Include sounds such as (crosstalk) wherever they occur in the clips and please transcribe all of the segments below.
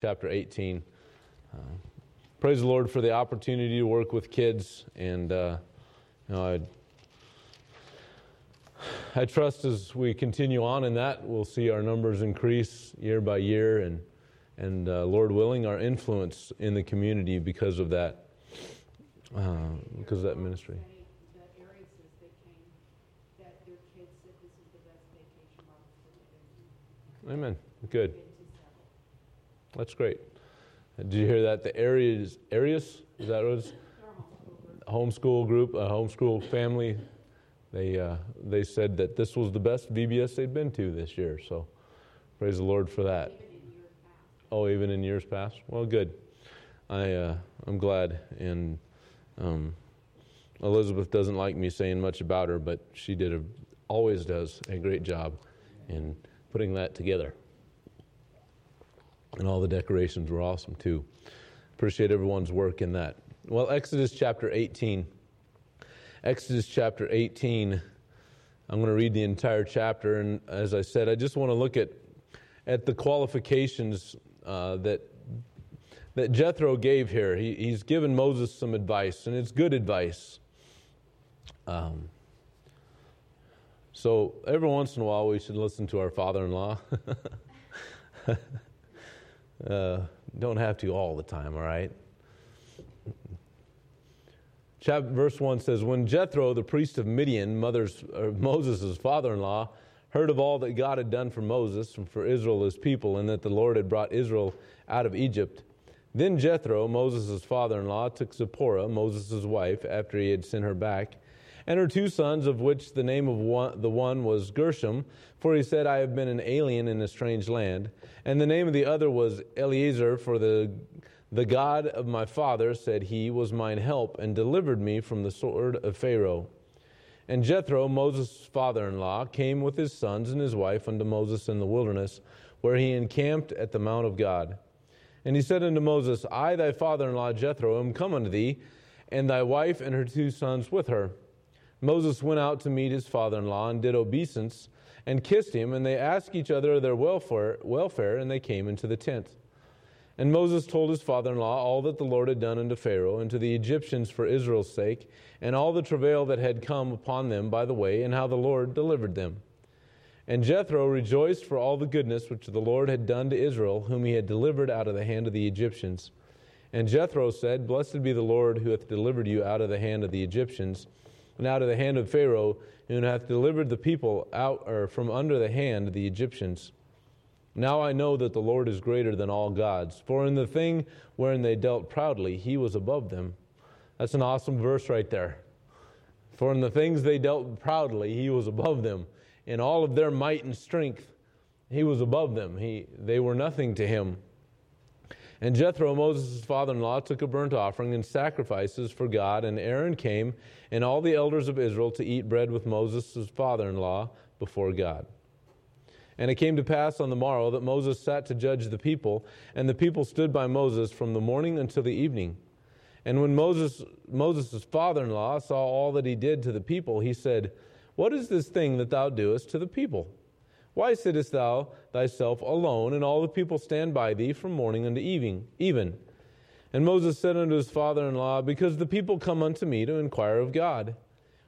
chapter 18. Uh, praise the Lord for the opportunity to work with kids, and uh, you know, I, I trust as we continue on in that, we'll see our numbers increase year by year, and and uh, Lord willing, our influence in the community because of that, uh, because of that ministry. Amen. Good. That's great. Did you hear that? The areas, Arius, is that what it is? Homeschool group, a homeschool family. They uh, they said that this was the best VBS they'd been to this year. So, praise the Lord for that. Oh, even in years past. Well, good. I uh, I'm glad. And um, Elizabeth doesn't like me saying much about her, but she did a always does a great job in putting that together. And all the decorations were awesome too. Appreciate everyone's work in that. Well, Exodus chapter 18. Exodus chapter 18. I'm going to read the entire chapter. And as I said, I just want to look at, at the qualifications uh, that, that Jethro gave here. He, he's given Moses some advice, and it's good advice. Um, so every once in a while, we should listen to our father in law. (laughs) Uh, don't have to all the time, all right? Chapter, verse 1 says When Jethro, the priest of Midian, mother's, Moses' father in law, heard of all that God had done for Moses and for Israel, his people, and that the Lord had brought Israel out of Egypt, then Jethro, Moses' father in law, took Zipporah, Moses' wife, after he had sent her back, and her two sons, of which the name of one, the one was Gershom, for he said, I have been an alien in a strange land. And the name of the other was Eliezer, for the, the God of my father, said he, was mine help and delivered me from the sword of Pharaoh. And Jethro, Moses' father in law, came with his sons and his wife unto Moses in the wilderness, where he encamped at the Mount of God. And he said unto Moses, I, thy father in law Jethro, am come unto thee, and thy wife and her two sons with her. Moses went out to meet his father in law and did obeisance and kissed him, and they asked each other their welfare, welfare, and they came into the tent. And Moses told his father in law all that the Lord had done unto Pharaoh and to the Egyptians for Israel's sake, and all the travail that had come upon them by the way, and how the Lord delivered them. And Jethro rejoiced for all the goodness which the Lord had done to Israel, whom he had delivered out of the hand of the Egyptians. And Jethro said, Blessed be the Lord who hath delivered you out of the hand of the Egyptians and out of the hand of Pharaoh, and hath delivered the people out or from under the hand of the Egyptians. Now I know that the Lord is greater than all gods, for in the thing wherein they dealt proudly, he was above them. That's an awesome verse right there. For in the things they dealt proudly, he was above them. In all of their might and strength, he was above them. He, they were nothing to him. And Jethro, Moses' father in law, took a burnt offering and sacrifices for God, and Aaron came and all the elders of Israel to eat bread with Moses' father in law before God. And it came to pass on the morrow that Moses sat to judge the people, and the people stood by Moses from the morning until the evening. And when Moses, Moses' father in law saw all that he did to the people, he said, What is this thing that thou doest to the people? Why sittest thou thyself alone, and all the people stand by thee from morning unto evening, even? And Moses said unto his father in law, Because the people come unto me to inquire of God.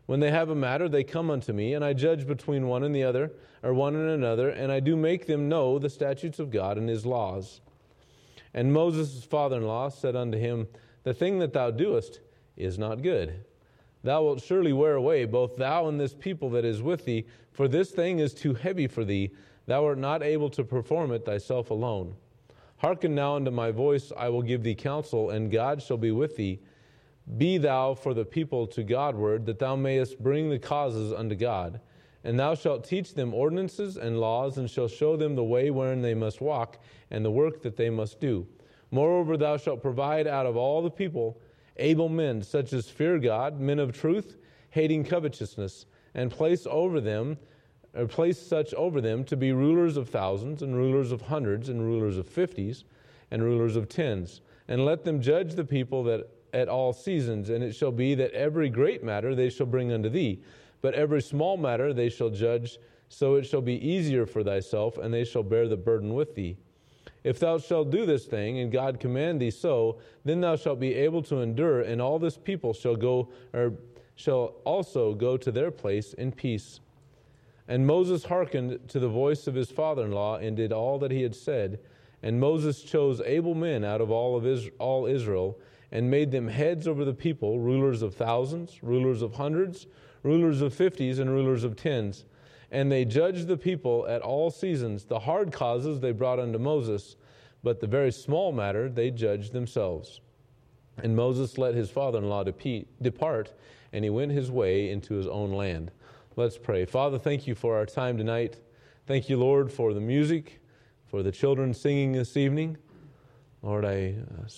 When they have a matter, they come unto me, and I judge between one and the other, or one and another, and I do make them know the statutes of God and his laws. And Moses' father in law said unto him, The thing that thou doest is not good. Thou wilt surely wear away both thou and this people that is with thee, for this thing is too heavy for thee. Thou art not able to perform it thyself alone. Hearken now unto my voice, I will give thee counsel, and God shall be with thee. Be thou for the people to Godward, that thou mayest bring the causes unto God. And thou shalt teach them ordinances and laws, and shalt show them the way wherein they must walk, and the work that they must do. Moreover, thou shalt provide out of all the people able men, such as fear God, men of truth, hating covetousness, and place over them, or place such over them to be rulers of thousands, and rulers of hundreds, and rulers of fifties, and rulers of tens. And let them judge the people that at all seasons, and it shall be that every great matter they shall bring unto thee, but every small matter they shall judge, so it shall be easier for thyself, and they shall bear the burden with thee. If thou shalt do this thing, and God command thee so, then thou shalt be able to endure, and all this people shall go, or shall also go to their place in peace. And Moses hearkened to the voice of his father in law, and did all that he had said. And Moses chose able men out of all of all Israel, and made them heads over the people, rulers of thousands, rulers of hundreds, rulers of fifties, and rulers of tens and they judged the people at all seasons. The hard causes they brought unto Moses, but the very small matter they judged themselves. And Moses let his father in law depart, and he went his way into his own land. Let's pray. Father, thank you for our time tonight. Thank you, Lord, for the music, for the children singing this evening. Lord, I uh,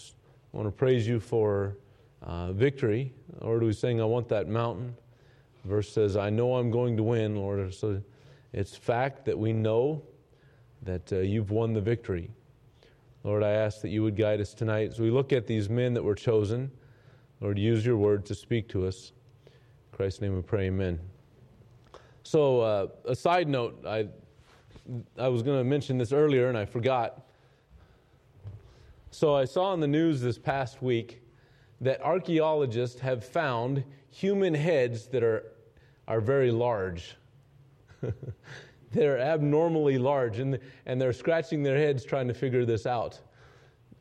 want to praise you for uh, victory. Lord, we sing, I want that mountain verse says, I know I'm going to win, Lord. So it's fact that we know that uh, you've won the victory. Lord, I ask that you would guide us tonight as we look at these men that were chosen. Lord, use your word to speak to us. In Christ's name we pray, amen. So, uh, a side note, I, I was going to mention this earlier and I forgot. So, I saw in the news this past week that archaeologists have found human heads that are are very large. (laughs) they're abnormally large, and, and they're scratching their heads trying to figure this out.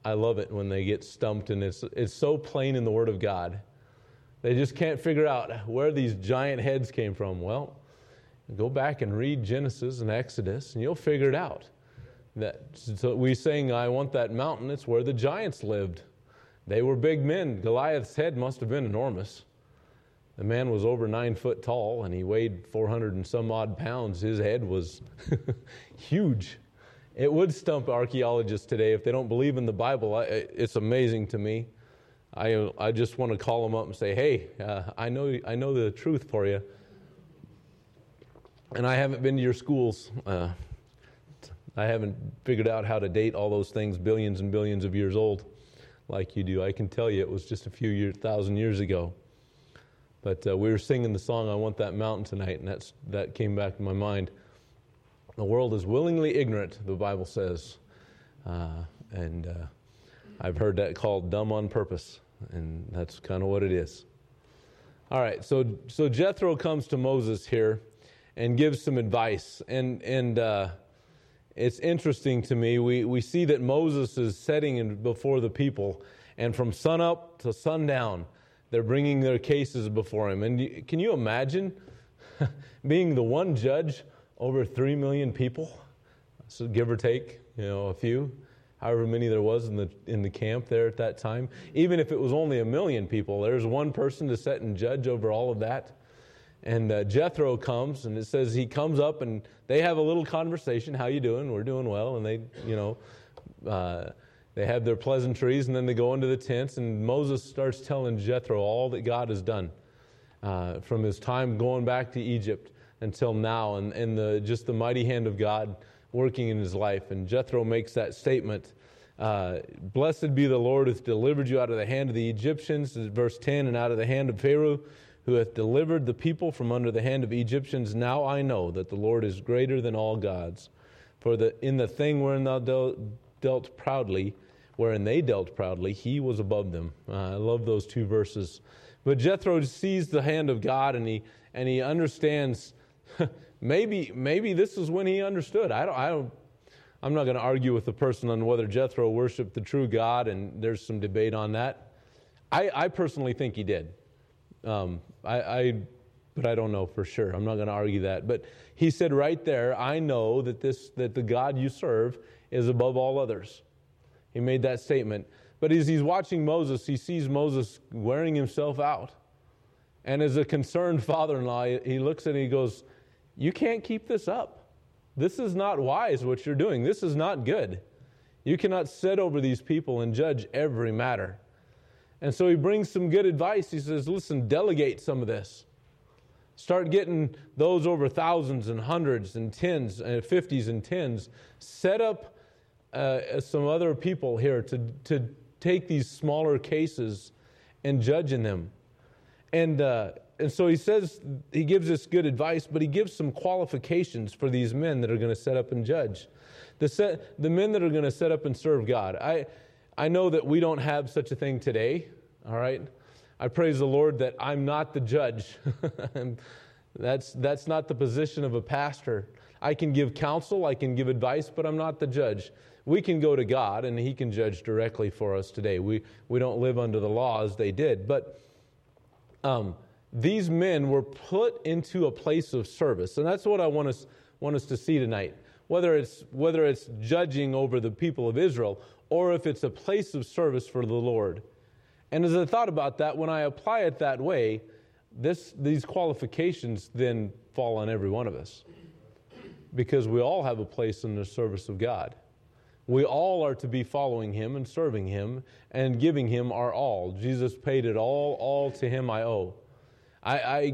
I love it when they get stumped, and it's, it's so plain in the Word of God. They just can't figure out where these giant heads came from. Well, go back and read Genesis and Exodus, and you'll figure it out. That so we saying, "I want that mountain." It's where the giants lived. They were big men. Goliath's head must have been enormous. The man was over nine foot tall and he weighed 400 and some odd pounds. His head was (laughs) huge. It would stump archaeologists today if they don't believe in the Bible. I, it's amazing to me. I, I just want to call them up and say, hey, uh, I, know, I know the truth for you. And I haven't been to your schools. Uh, I haven't figured out how to date all those things billions and billions of years old like you do. I can tell you it was just a few years, thousand years ago. But uh, we were singing the song, I Want That Mountain tonight, and that's, that came back to my mind. The world is willingly ignorant, the Bible says. Uh, and uh, I've heard that called dumb on purpose, and that's kind of what it is. All right, so, so Jethro comes to Moses here and gives some advice. And, and uh, it's interesting to me. We, we see that Moses is setting before the people, and from sunup to sundown, they're bringing their cases before him. And can you imagine (laughs) being the one judge over 3 million people? So give or take, you know, a few, however many there was in the, in the camp there at that time. Even if it was only a million people, there's one person to set and judge over all of that. And uh, Jethro comes, and it says he comes up, and they have a little conversation. How you doing? We're doing well. And they, you know, uh, they have their pleasantries, and then they go into the tents, and Moses starts telling Jethro all that God has done uh, from his time going back to Egypt until now, and, and the, just the mighty hand of God working in his life. And Jethro makes that statement uh, Blessed be the Lord who hath delivered you out of the hand of the Egyptians, verse 10, and out of the hand of Pharaoh, who hath delivered the people from under the hand of Egyptians. Now I know that the Lord is greater than all gods. For the, in the thing wherein thou dealt proudly, wherein they dealt proudly, he was above them. Uh, I love those two verses. But Jethro sees the hand of God and he, and he understands (laughs) maybe, maybe this is when he understood. I don't, I don't, I'm not going to argue with the person on whether Jethro worshiped the true God, and there's some debate on that. I, I personally think he did. Um, I, I, but I don't know for sure. I'm not going to argue that. But he said right there, I know that, this, that the God you serve is above all others. He made that statement. But as he's watching Moses, he sees Moses wearing himself out. And as a concerned father in law, he looks and he goes, You can't keep this up. This is not wise what you're doing. This is not good. You cannot sit over these people and judge every matter. And so he brings some good advice. He says, Listen, delegate some of this. Start getting those over thousands and hundreds and tens and fifties and tens. Set up uh, some other people here to, to take these smaller cases and judge in them. And uh, and so he says, he gives us good advice, but he gives some qualifications for these men that are going to set up and judge. The, set, the men that are going to set up and serve God. I, I know that we don't have such a thing today, all right? I praise the Lord that I'm not the judge. (laughs) that's, that's not the position of a pastor. I can give counsel, I can give advice, but I'm not the judge. We can go to God and He can judge directly for us today. We, we don't live under the law as they did. But um, these men were put into a place of service. And that's what I want us, want us to see tonight. Whether it's, whether it's judging over the people of Israel or if it's a place of service for the Lord. And as I thought about that, when I apply it that way, this, these qualifications then fall on every one of us. Because we all have a place in the service of God. We all are to be following Him and serving Him and giving Him our all. Jesus paid it all, all to Him I owe. I, I,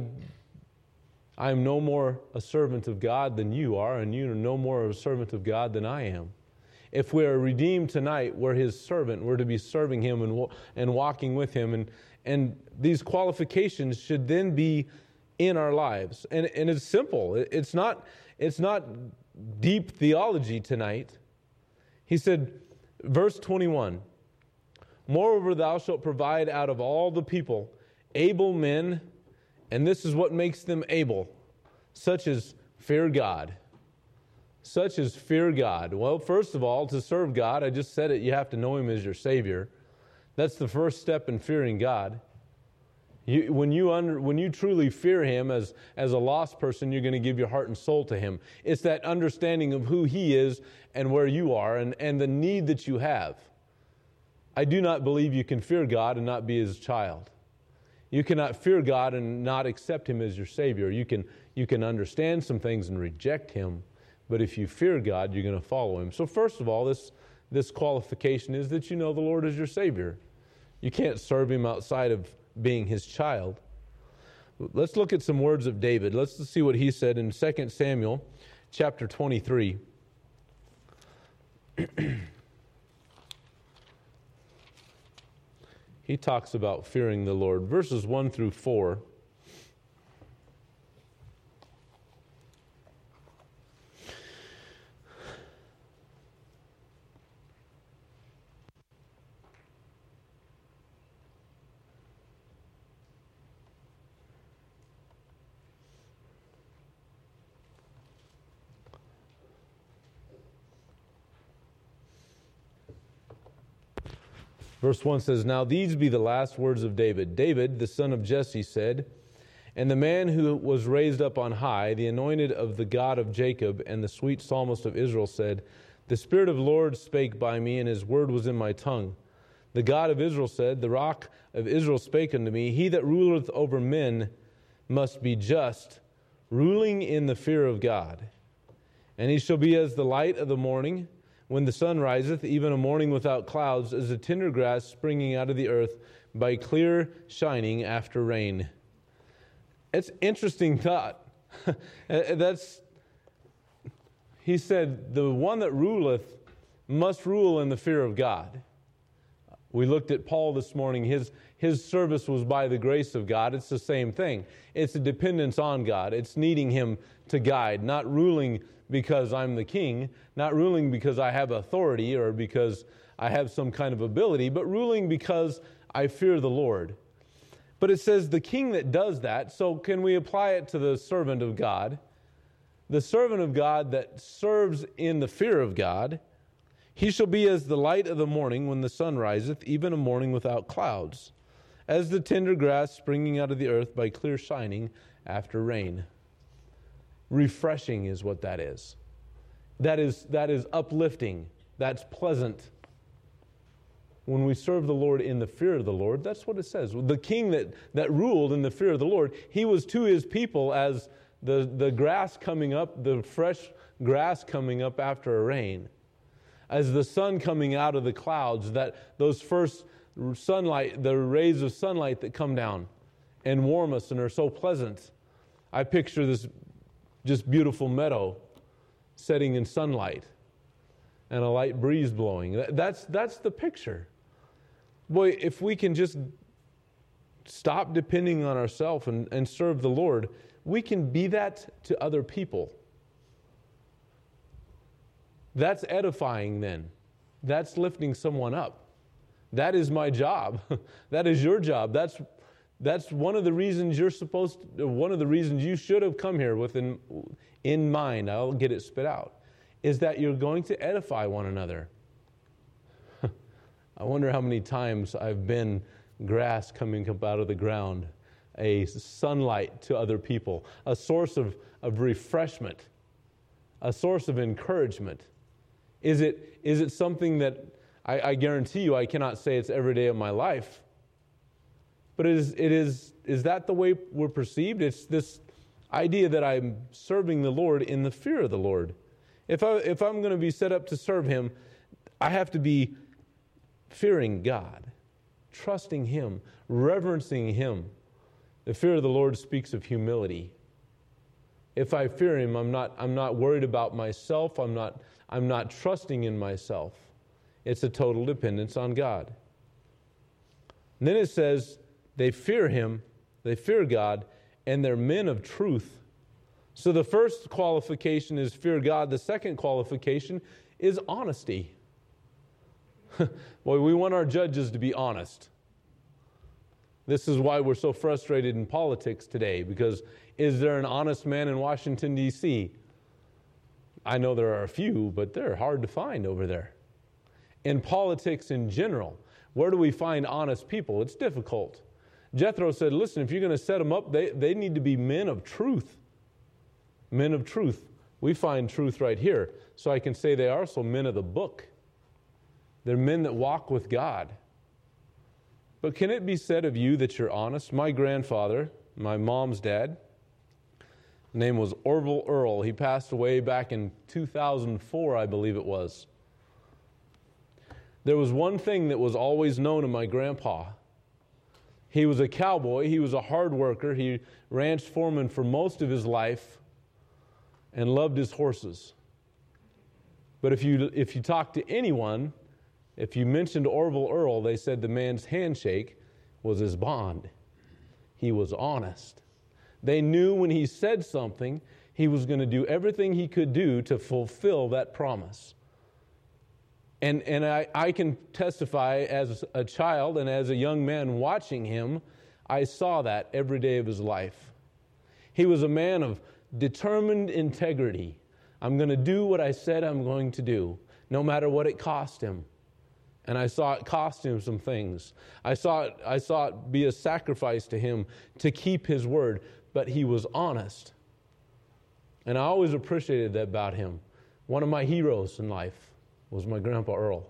I am no more a servant of God than you are, and you are no more a servant of God than I am. If we are redeemed tonight, we're His servant. We're to be serving Him and, and walking with Him. And, and these qualifications should then be in our lives. And, and it's simple, it's not, it's not deep theology tonight. He said, verse 21 Moreover, thou shalt provide out of all the people able men and this is what makes them able, such as fear God. Such as fear God. Well, first of all, to serve God, I just said it, you have to know Him as your Savior. That's the first step in fearing God. You, when, you under, when you truly fear Him as, as a lost person, you're going to give your heart and soul to Him. It's that understanding of who He is and where you are and, and the need that you have. I do not believe you can fear God and not be His child. You cannot fear God and not accept Him as your Savior. You can, you can understand some things and reject Him, but if you fear God, you're going to follow Him. So, first of all, this, this qualification is that you know the Lord is your Savior. You can't serve Him outside of being His child. Let's look at some words of David. Let's see what he said in 2 Samuel chapter 23. (clears throat) he talks about fearing the Lord. Verses 1 through 4. Verse 1 says, Now these be the last words of David. David, the son of Jesse, said, And the man who was raised up on high, the anointed of the God of Jacob, and the sweet psalmist of Israel, said, The Spirit of the Lord spake by me, and his word was in my tongue. The God of Israel said, The rock of Israel spake unto me, He that ruleth over men must be just, ruling in the fear of God. And he shall be as the light of the morning when the sun riseth, even a morning without clouds, as a tender grass springing out of the earth by clear shining after rain. It's interesting thought. (laughs) That's he said, the one that ruleth must rule in the fear of God. We looked at Paul this morning. His, his service was by the grace of God. It's the same thing. It's a dependence on God. It's needing Him to guide, not ruling because I'm the king, not ruling because I have authority or because I have some kind of ability, but ruling because I fear the Lord. But it says the king that does that, so can we apply it to the servant of God? The servant of God that serves in the fear of God, he shall be as the light of the morning when the sun riseth, even a morning without clouds, as the tender grass springing out of the earth by clear shining after rain. Refreshing is what that is. That is, that is uplifting. That's pleasant. When we serve the Lord in the fear of the Lord, that's what it says. The king that, that ruled in the fear of the Lord, he was to his people as the, the grass coming up, the fresh grass coming up after a rain. As the sun coming out of the clouds, that those first sunlight, the rays of sunlight that come down and warm us and are so pleasant. I picture this just beautiful meadow setting in sunlight and a light breeze blowing. That's, that's the picture. Boy, if we can just stop depending on ourselves and, and serve the Lord, we can be that to other people. That's edifying then. That's lifting someone up. That is my job. (laughs) that is your job. That's that's one of the reasons you're supposed to, one of the reasons you should have come here with in, in mind. I'll get it spit out. Is that you're going to edify one another. (laughs) I wonder how many times I've been grass coming up out of the ground, a sunlight to other people, a source of, of refreshment, a source of encouragement. Is it, is it something that I, I guarantee you I cannot say it's every day of my life? But is, it is, is that the way we're perceived? It's this idea that I'm serving the Lord in the fear of the Lord. If, I, if I'm going to be set up to serve Him, I have to be fearing God, trusting Him, reverencing Him. The fear of the Lord speaks of humility. If I fear Him, I'm not, I'm not worried about myself, I'm not, I'm not trusting in myself. It's a total dependence on God. And then it says, they fear him, they fear God, and they're men of truth. So the first qualification is fear God. The second qualification is honesty. (laughs) Boy, we want our judges to be honest. This is why we're so frustrated in politics today, because is there an honest man in Washington, D.C.? I know there are a few, but they're hard to find over there. In politics in general, where do we find honest people? It's difficult. Jethro said, Listen, if you're going to set them up, they, they need to be men of truth. Men of truth. We find truth right here. So I can say they are also men of the book. They're men that walk with God. But can it be said of you that you're honest? My grandfather, my mom's dad, name was Orville Earl. He passed away back in 2004, I believe it was. There was one thing that was always known of my grandpa he was a cowboy, he was a hard worker, he ranched foreman for most of his life and loved his horses. But if you, if you talk to anyone, if you mentioned Orville Earl, they said the man's handshake was his bond. He was honest. They knew when he said something, he was going to do everything he could do to fulfill that promise. And, and I, I can testify as a child and as a young man watching him, I saw that every day of his life. He was a man of determined integrity. I'm going to do what I said I'm going to do, no matter what it cost him. And I saw it cost him some things. I saw it, I saw it be a sacrifice to him to keep his word, but he was honest. And I always appreciated that about him. One of my heroes in life was my grandpa Earl.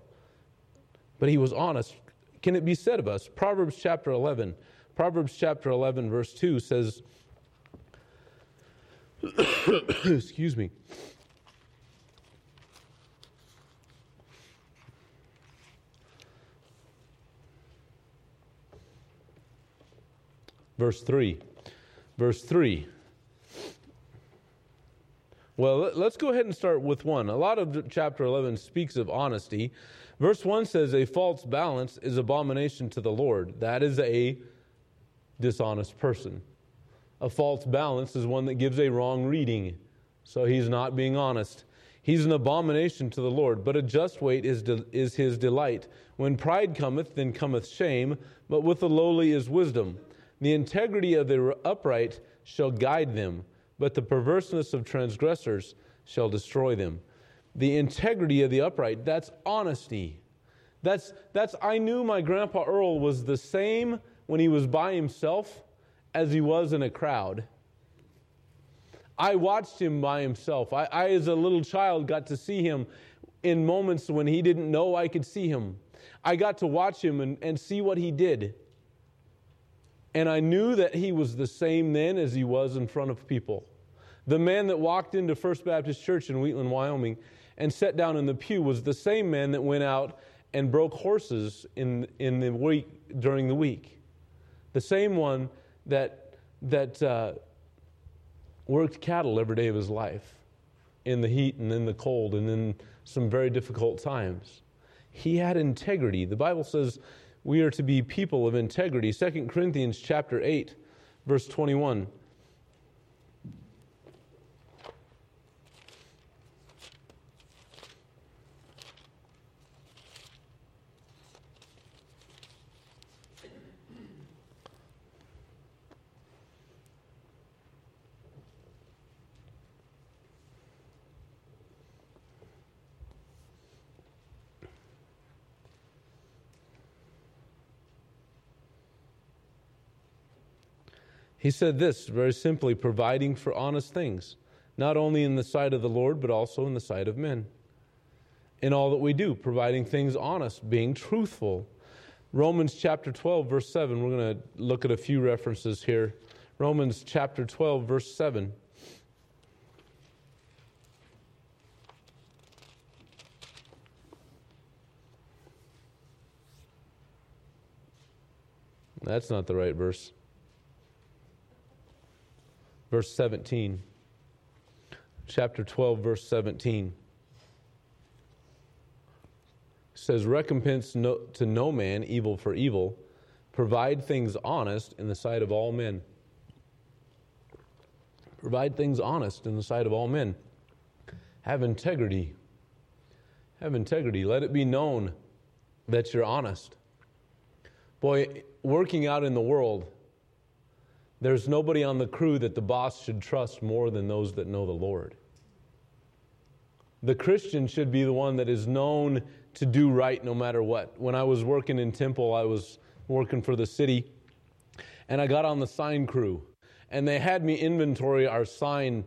But he was honest. Can it be said of us? Proverbs chapter 11. Proverbs chapter 11, verse 2 says, (coughs) Excuse me. Verse 3. Verse 3 well, let's go ahead and start with one. A lot of chapter 11 speaks of honesty. Verse 1 says, A false balance is abomination to the Lord. That is a dishonest person. A false balance is one that gives a wrong reading. So he's not being honest. He's an abomination to the Lord, but a just weight is, de- is his delight. When pride cometh, then cometh shame, but with the lowly is wisdom. The integrity of the upright shall guide them but the perverseness of transgressors shall destroy them. The integrity of the upright, that's honesty. That's, that's, I knew my grandpa Earl was the same when he was by himself as he was in a crowd. I watched him by himself. I, I, as a little child, got to see him in moments when he didn't know I could see him. I got to watch him and, and see what he did. And I knew that he was the same then as he was in front of people. The man that walked into First Baptist Church in Wheatland, Wyoming, and sat down in the pew was the same man that went out and broke horses in, in the week during the week. The same one that, that uh, worked cattle every day of his life in the heat and in the cold and in some very difficult times. he had integrity. The Bible says we are to be people of integrity. 2 Corinthians chapter 8, verse 21. He said this very simply providing for honest things, not only in the sight of the Lord, but also in the sight of men. In all that we do, providing things honest, being truthful. Romans chapter 12, verse 7, we're going to look at a few references here. Romans chapter 12, verse 7. That's not the right verse verse 17. Chapter 12, verse 17 says, Recompense no, to no man evil for evil, provide things honest in the sight of all men. Provide things honest in the sight of all men. Have integrity. Have integrity. Let it be known that you're honest. Boy, working out in the world, there's nobody on the crew that the boss should trust more than those that know the Lord. The Christian should be the one that is known to do right no matter what. When I was working in Temple, I was working for the city, and I got on the sign crew, and they had me inventory our sign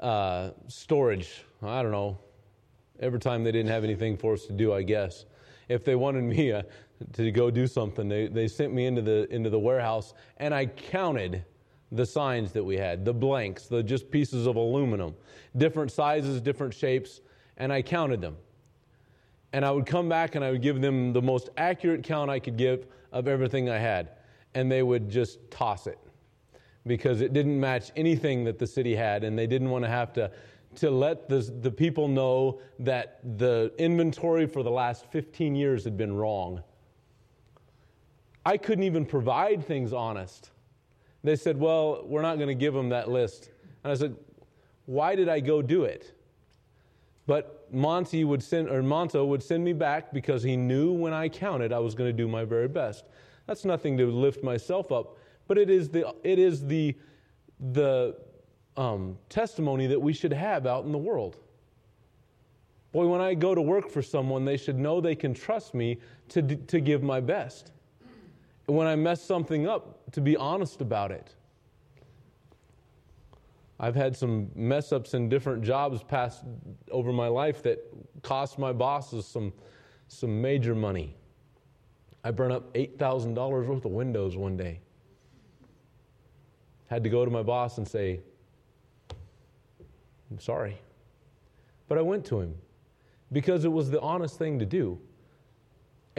uh, storage. I don't know, every time they didn't have anything for us to do, I guess. If they wanted me uh, to go do something. They, they sent me into the, into the warehouse, and I counted the signs that we had, the blanks, the just pieces of aluminum, different sizes, different shapes, and I counted them. And I would come back and I would give them the most accurate count I could give of everything I had. And they would just toss it because it didn't match anything that the city had, and they didn't want to have to, to let the, the people know that the inventory for the last 15 years had been wrong. I couldn't even provide things honest. They said, Well, we're not going to give them that list. And I said, Why did I go do it? But Monty would send, or Monto would send me back because he knew when I counted I was going to do my very best. That's nothing to lift myself up, but it is the, it is the, the um, testimony that we should have out in the world. Boy, when I go to work for someone, they should know they can trust me to, to give my best when I mess something up, to be honest about it. I've had some mess ups in different jobs passed over my life that cost my bosses some, some major money. I burned up $8,000 worth of windows one day. Had to go to my boss and say, I'm sorry. But I went to him because it was the honest thing to do.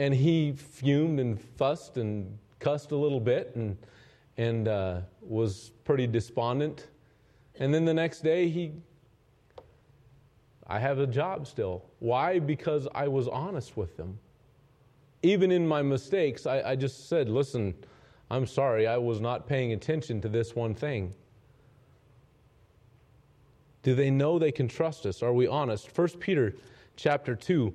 And he fumed and fussed and cussed a little bit and, and uh, was pretty despondent. And then the next day, he, I have a job still. Why? Because I was honest with them. Even in my mistakes, I, I just said, listen, I'm sorry, I was not paying attention to this one thing. Do they know they can trust us? Are we honest? 1 Peter chapter 2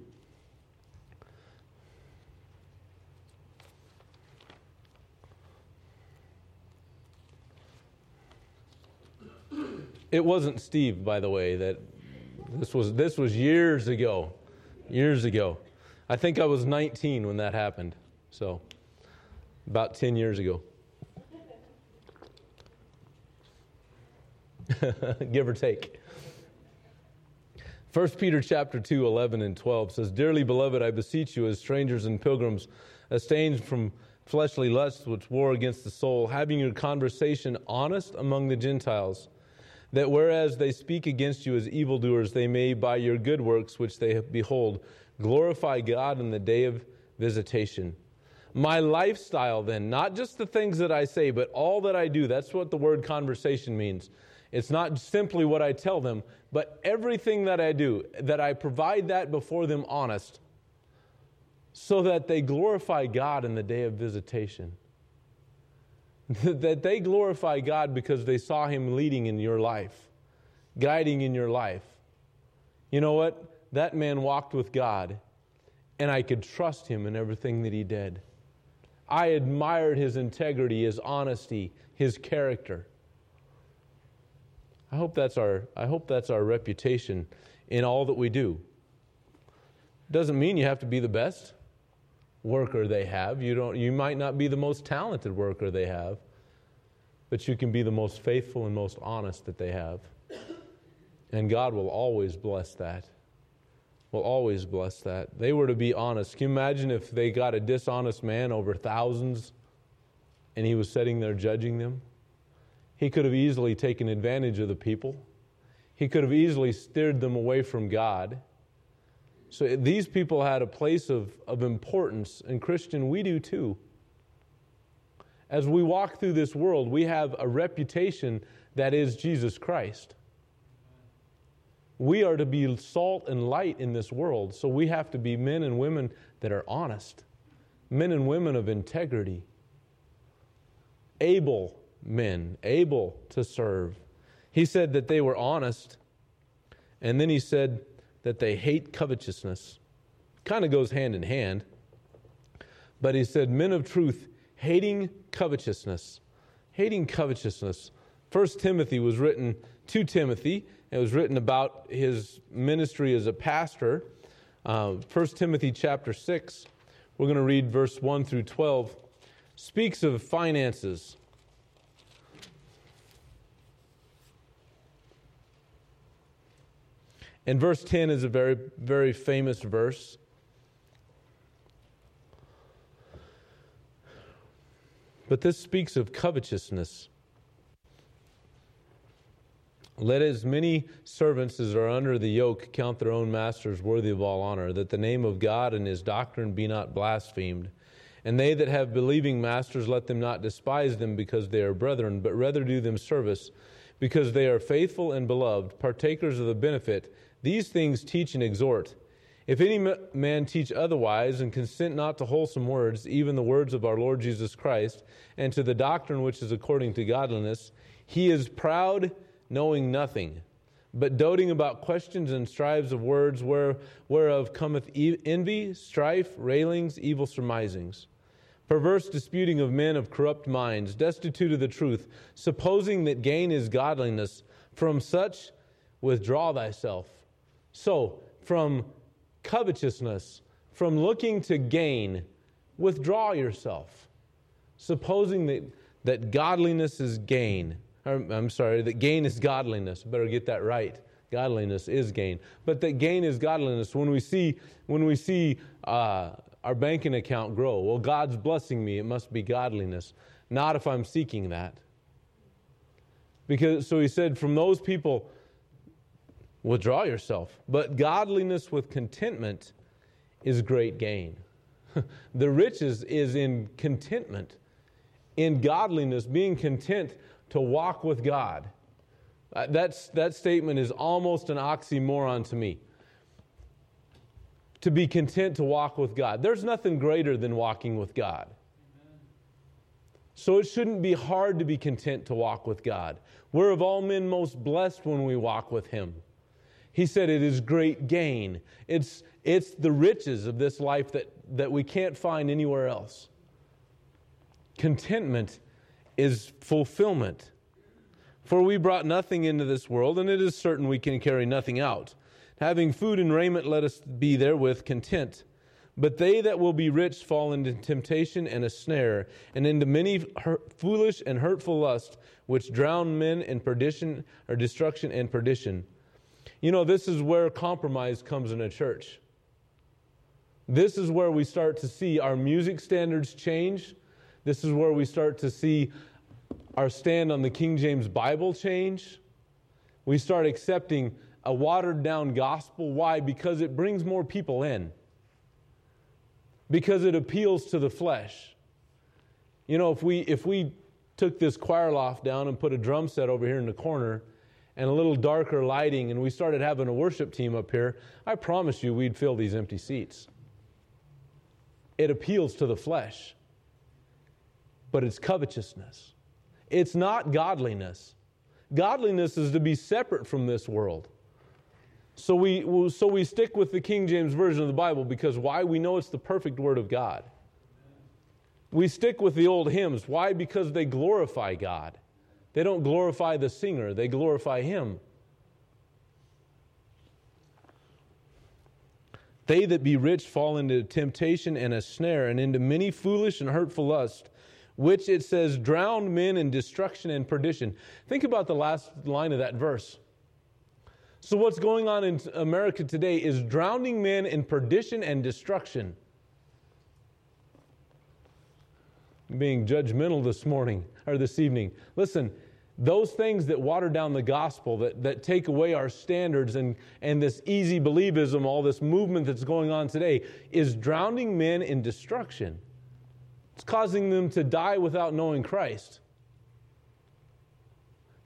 It wasn't Steve, by the way, that this was this was years ago. Years ago. I think I was 19 when that happened. So about 10 years ago. (laughs) Give or take. 1 Peter chapter 2, 11 and 12 says, Dearly beloved, I beseech you as strangers and pilgrims, estranged from fleshly lusts which war against the soul, having your conversation honest among the Gentiles that whereas they speak against you as evildoers, they may, by your good works which they behold, glorify God in the day of visitation. My lifestyle, then, not just the things that I say, but all that I do, that's what the word conversation means. It's not simply what I tell them, but everything that I do, that I provide that before them honest. so that they glorify God in the day of visitation. (laughs) that they glorify God because they saw Him leading in your life, guiding in your life. You know what? That man walked with God, and I could trust him in everything that he did. I admired his integrity, his honesty, his character. I hope that's our, I hope that's our reputation in all that we do. Doesn't mean you have to be the best worker they have. You, don't, you might not be the most talented worker they have, but you can be the most faithful and most honest that they have. And God will always bless that. Will always bless that. They were to be honest. Can you imagine if they got a dishonest man over thousands and he was sitting there judging them? He could have easily taken advantage of the people. He could have easily steered them away from God. So eh, these people had a place of, of importance, and Christian, we do too. As we walk through this world, we have a reputation that is Jesus Christ. We are to be salt and light in this world, so we have to be men and women that are honest, men and women of integrity, able men, able to serve. He said that they were honest, and then he said that they hate covetousness. Kind of goes hand in hand. But he said, men of truth, hating covetousness. Hating covetousness. First Timothy was written to Timothy. It was written about his ministry as a pastor. Uh, 1 Timothy chapter 6, we're going to read verse 1 through 12, speaks of finances. And verse 10 is a very, very famous verse. But this speaks of covetousness. Let as many servants as are under the yoke count their own masters worthy of all honor, that the name of God and his doctrine be not blasphemed. And they that have believing masters, let them not despise them because they are brethren, but rather do them service, because they are faithful and beloved, partakers of the benefit. These things teach and exhort. If any man teach otherwise, and consent not to wholesome words, even the words of our Lord Jesus Christ, and to the doctrine which is according to godliness, he is proud knowing nothing, but doting about questions and strives of words, where, whereof cometh envy, strife, railings, evil surmisings. Perverse disputing of men of corrupt minds, destitute of the truth, supposing that gain is godliness. From such withdraw thyself. So, from covetousness, from looking to gain, withdraw yourself. Supposing that, that godliness is gain. I'm sorry, that gain is godliness. Better get that right. Godliness is gain. But that gain is godliness. When we see, when we see uh, our banking account grow, well, God's blessing me, it must be godliness. Not if I'm seeking that. Because, so he said, from those people, withdraw yourself. But godliness with contentment is great gain. (laughs) the riches is in contentment, in godliness, being content to walk with God. Uh, that's, that statement is almost an oxymoron to me. To be content to walk with God. There's nothing greater than walking with God. So it shouldn't be hard to be content to walk with God. We're of all men most blessed when we walk with Him. He said it is great gain. It's, it's the riches of this life that, that we can't find anywhere else. Contentment is fulfillment. For we brought nothing into this world, and it is certain we can carry nothing out. Having food and raiment, let us be therewith content. But they that will be rich fall into temptation and a snare, and into many foolish and hurtful lusts, which drown men in perdition or destruction and perdition. You know, this is where compromise comes in a church. This is where we start to see our music standards change. This is where we start to see our stand on the King James Bible change. We start accepting a watered down gospel. Why? Because it brings more people in, because it appeals to the flesh. You know, if we, if we took this choir loft down and put a drum set over here in the corner and a little darker lighting and we started having a worship team up here, I promise you we'd fill these empty seats. it appeals to the flesh, but it's covetousness. It's not godliness. Godliness is to be separate from this world. So we, so we stick with the King James Version of the Bible because why? We know it's the perfect Word of God. We stick with the old hymns. Why? Because they glorify God. They don't glorify the singer, they glorify Him. They that be rich fall into temptation and a snare, and into many foolish and hurtful lusts, which it says drown men in destruction and perdition. Think about the last line of that verse. So, what's going on in America today is drowning men in perdition and destruction. being judgmental this morning or this evening. Listen, those things that water down the gospel, that, that take away our standards, and, and this easy believism, all this movement that's going on today, is drowning men in destruction. It's causing them to die without knowing Christ.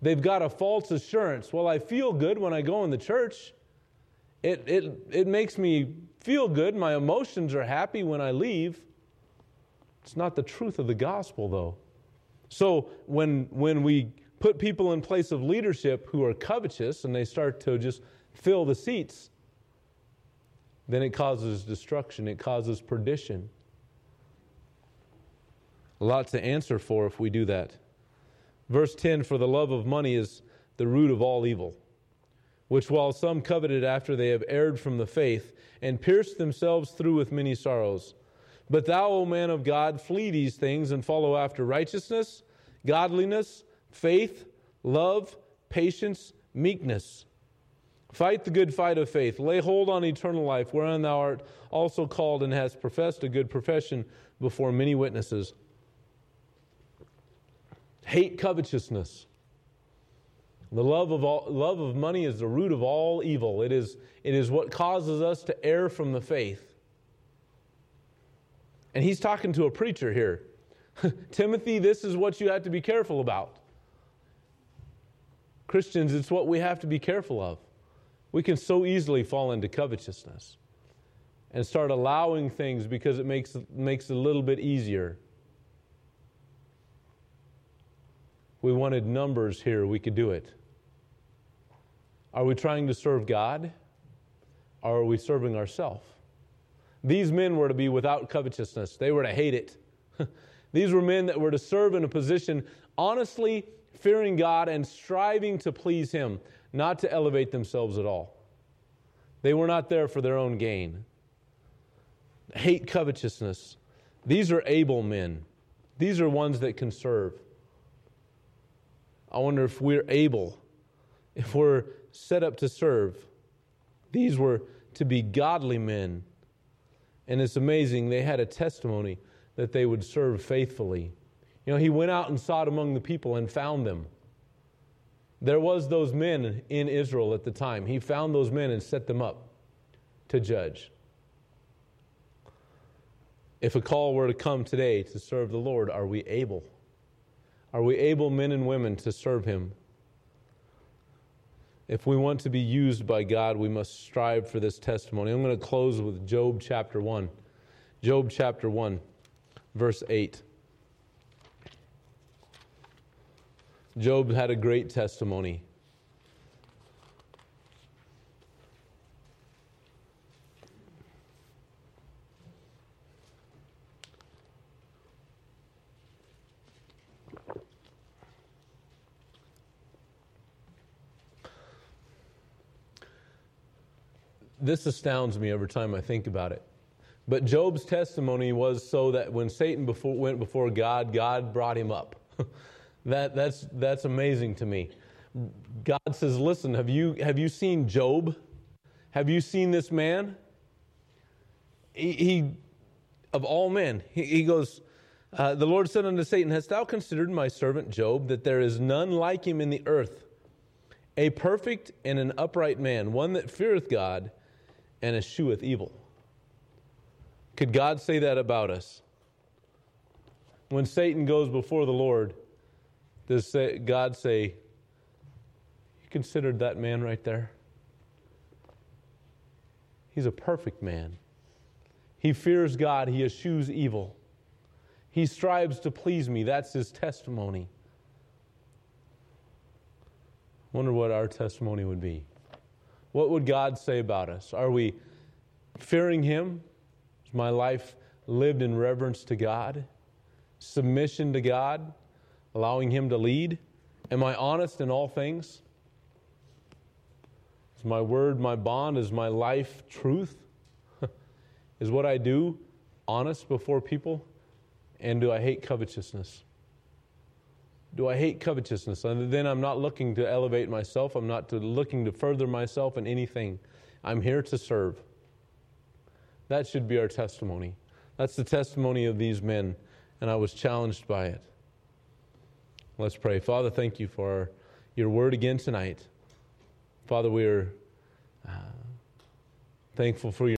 They've got a false assurance. Well, I feel good when I go in the church. It, it, it makes me feel good. My emotions are happy when I leave. It's not the truth of the gospel, though. So when, when we put people in place of leadership who are covetous and they start to just fill the seats, then it causes destruction, it causes perdition. A lot to answer for if we do that. Verse 10 For the love of money is the root of all evil, which while some coveted after they have erred from the faith and pierced themselves through with many sorrows. But thou, O man of God, flee these things and follow after righteousness, godliness, faith, love, patience, meekness. Fight the good fight of faith. Lay hold on eternal life, wherein thou art also called and hast professed a good profession before many witnesses. Hate covetousness. The love of, all, love of money is the root of all evil. It is, it is what causes us to err from the faith. And he's talking to a preacher here. (laughs) Timothy, this is what you have to be careful about. Christians, it's what we have to be careful of. We can so easily fall into covetousness and start allowing things because it makes, makes it a little bit easier. We wanted numbers here, we could do it. Are we trying to serve God? Or are we serving ourselves? These men were to be without covetousness, they were to hate it. (laughs) These were men that were to serve in a position honestly fearing God and striving to please Him, not to elevate themselves at all. They were not there for their own gain. Hate covetousness. These are able men. These are ones that can serve. I wonder if we're able, if we're set up to serve. These were to be godly men and it's amazing, they had a testimony that they would serve faithfully. You know, he went out and sought among the people and found them. There was those men in Israel at the time. He found those men and set them up to judge. If a call were to come today to serve the Lord, are we able? Are we able, men and women, to serve Him? If we want to be used by God, we must strive for this testimony. I'm going to close with Job chapter 1. Job chapter 1, verse 8. Job had a great testimony. this astounds me every time I think about it. But Job's testimony was so that when Satan before, went before God, God brought him up. (laughs) that, that's, that's amazing to me. God says, Listen, have you, have you seen Job? Have you seen this man? He, he of all men, he, he goes, uh, The Lord said unto Satan, Hast thou considered my servant Job, that there is none like him in the earth, a perfect and an upright man, one that feareth God and escheweth evil. Could God say that about us? When Satan goes before the Lord, does God say, You considered that man right there? He's a perfect man. He fears God, he eschews evil. He strives to please me. That's his testimony. Wonder what our testimony would be. What would God say about us? Are we fearing him? Is my life lived in reverence to God? Submission to God? Allowing him to lead? Am I honest in all things? Is my word my bond? Is my life truth? (laughs) Is what I do honest before people? And do I hate covetousness? Do I hate covetousness? And then I'm not looking to elevate myself. I'm not to looking to further myself in anything. I'm here to serve. That should be our testimony. That's the testimony of these men, and I was challenged by it. Let's pray. Father, thank you for your word again tonight. Father, we are uh, thankful for your.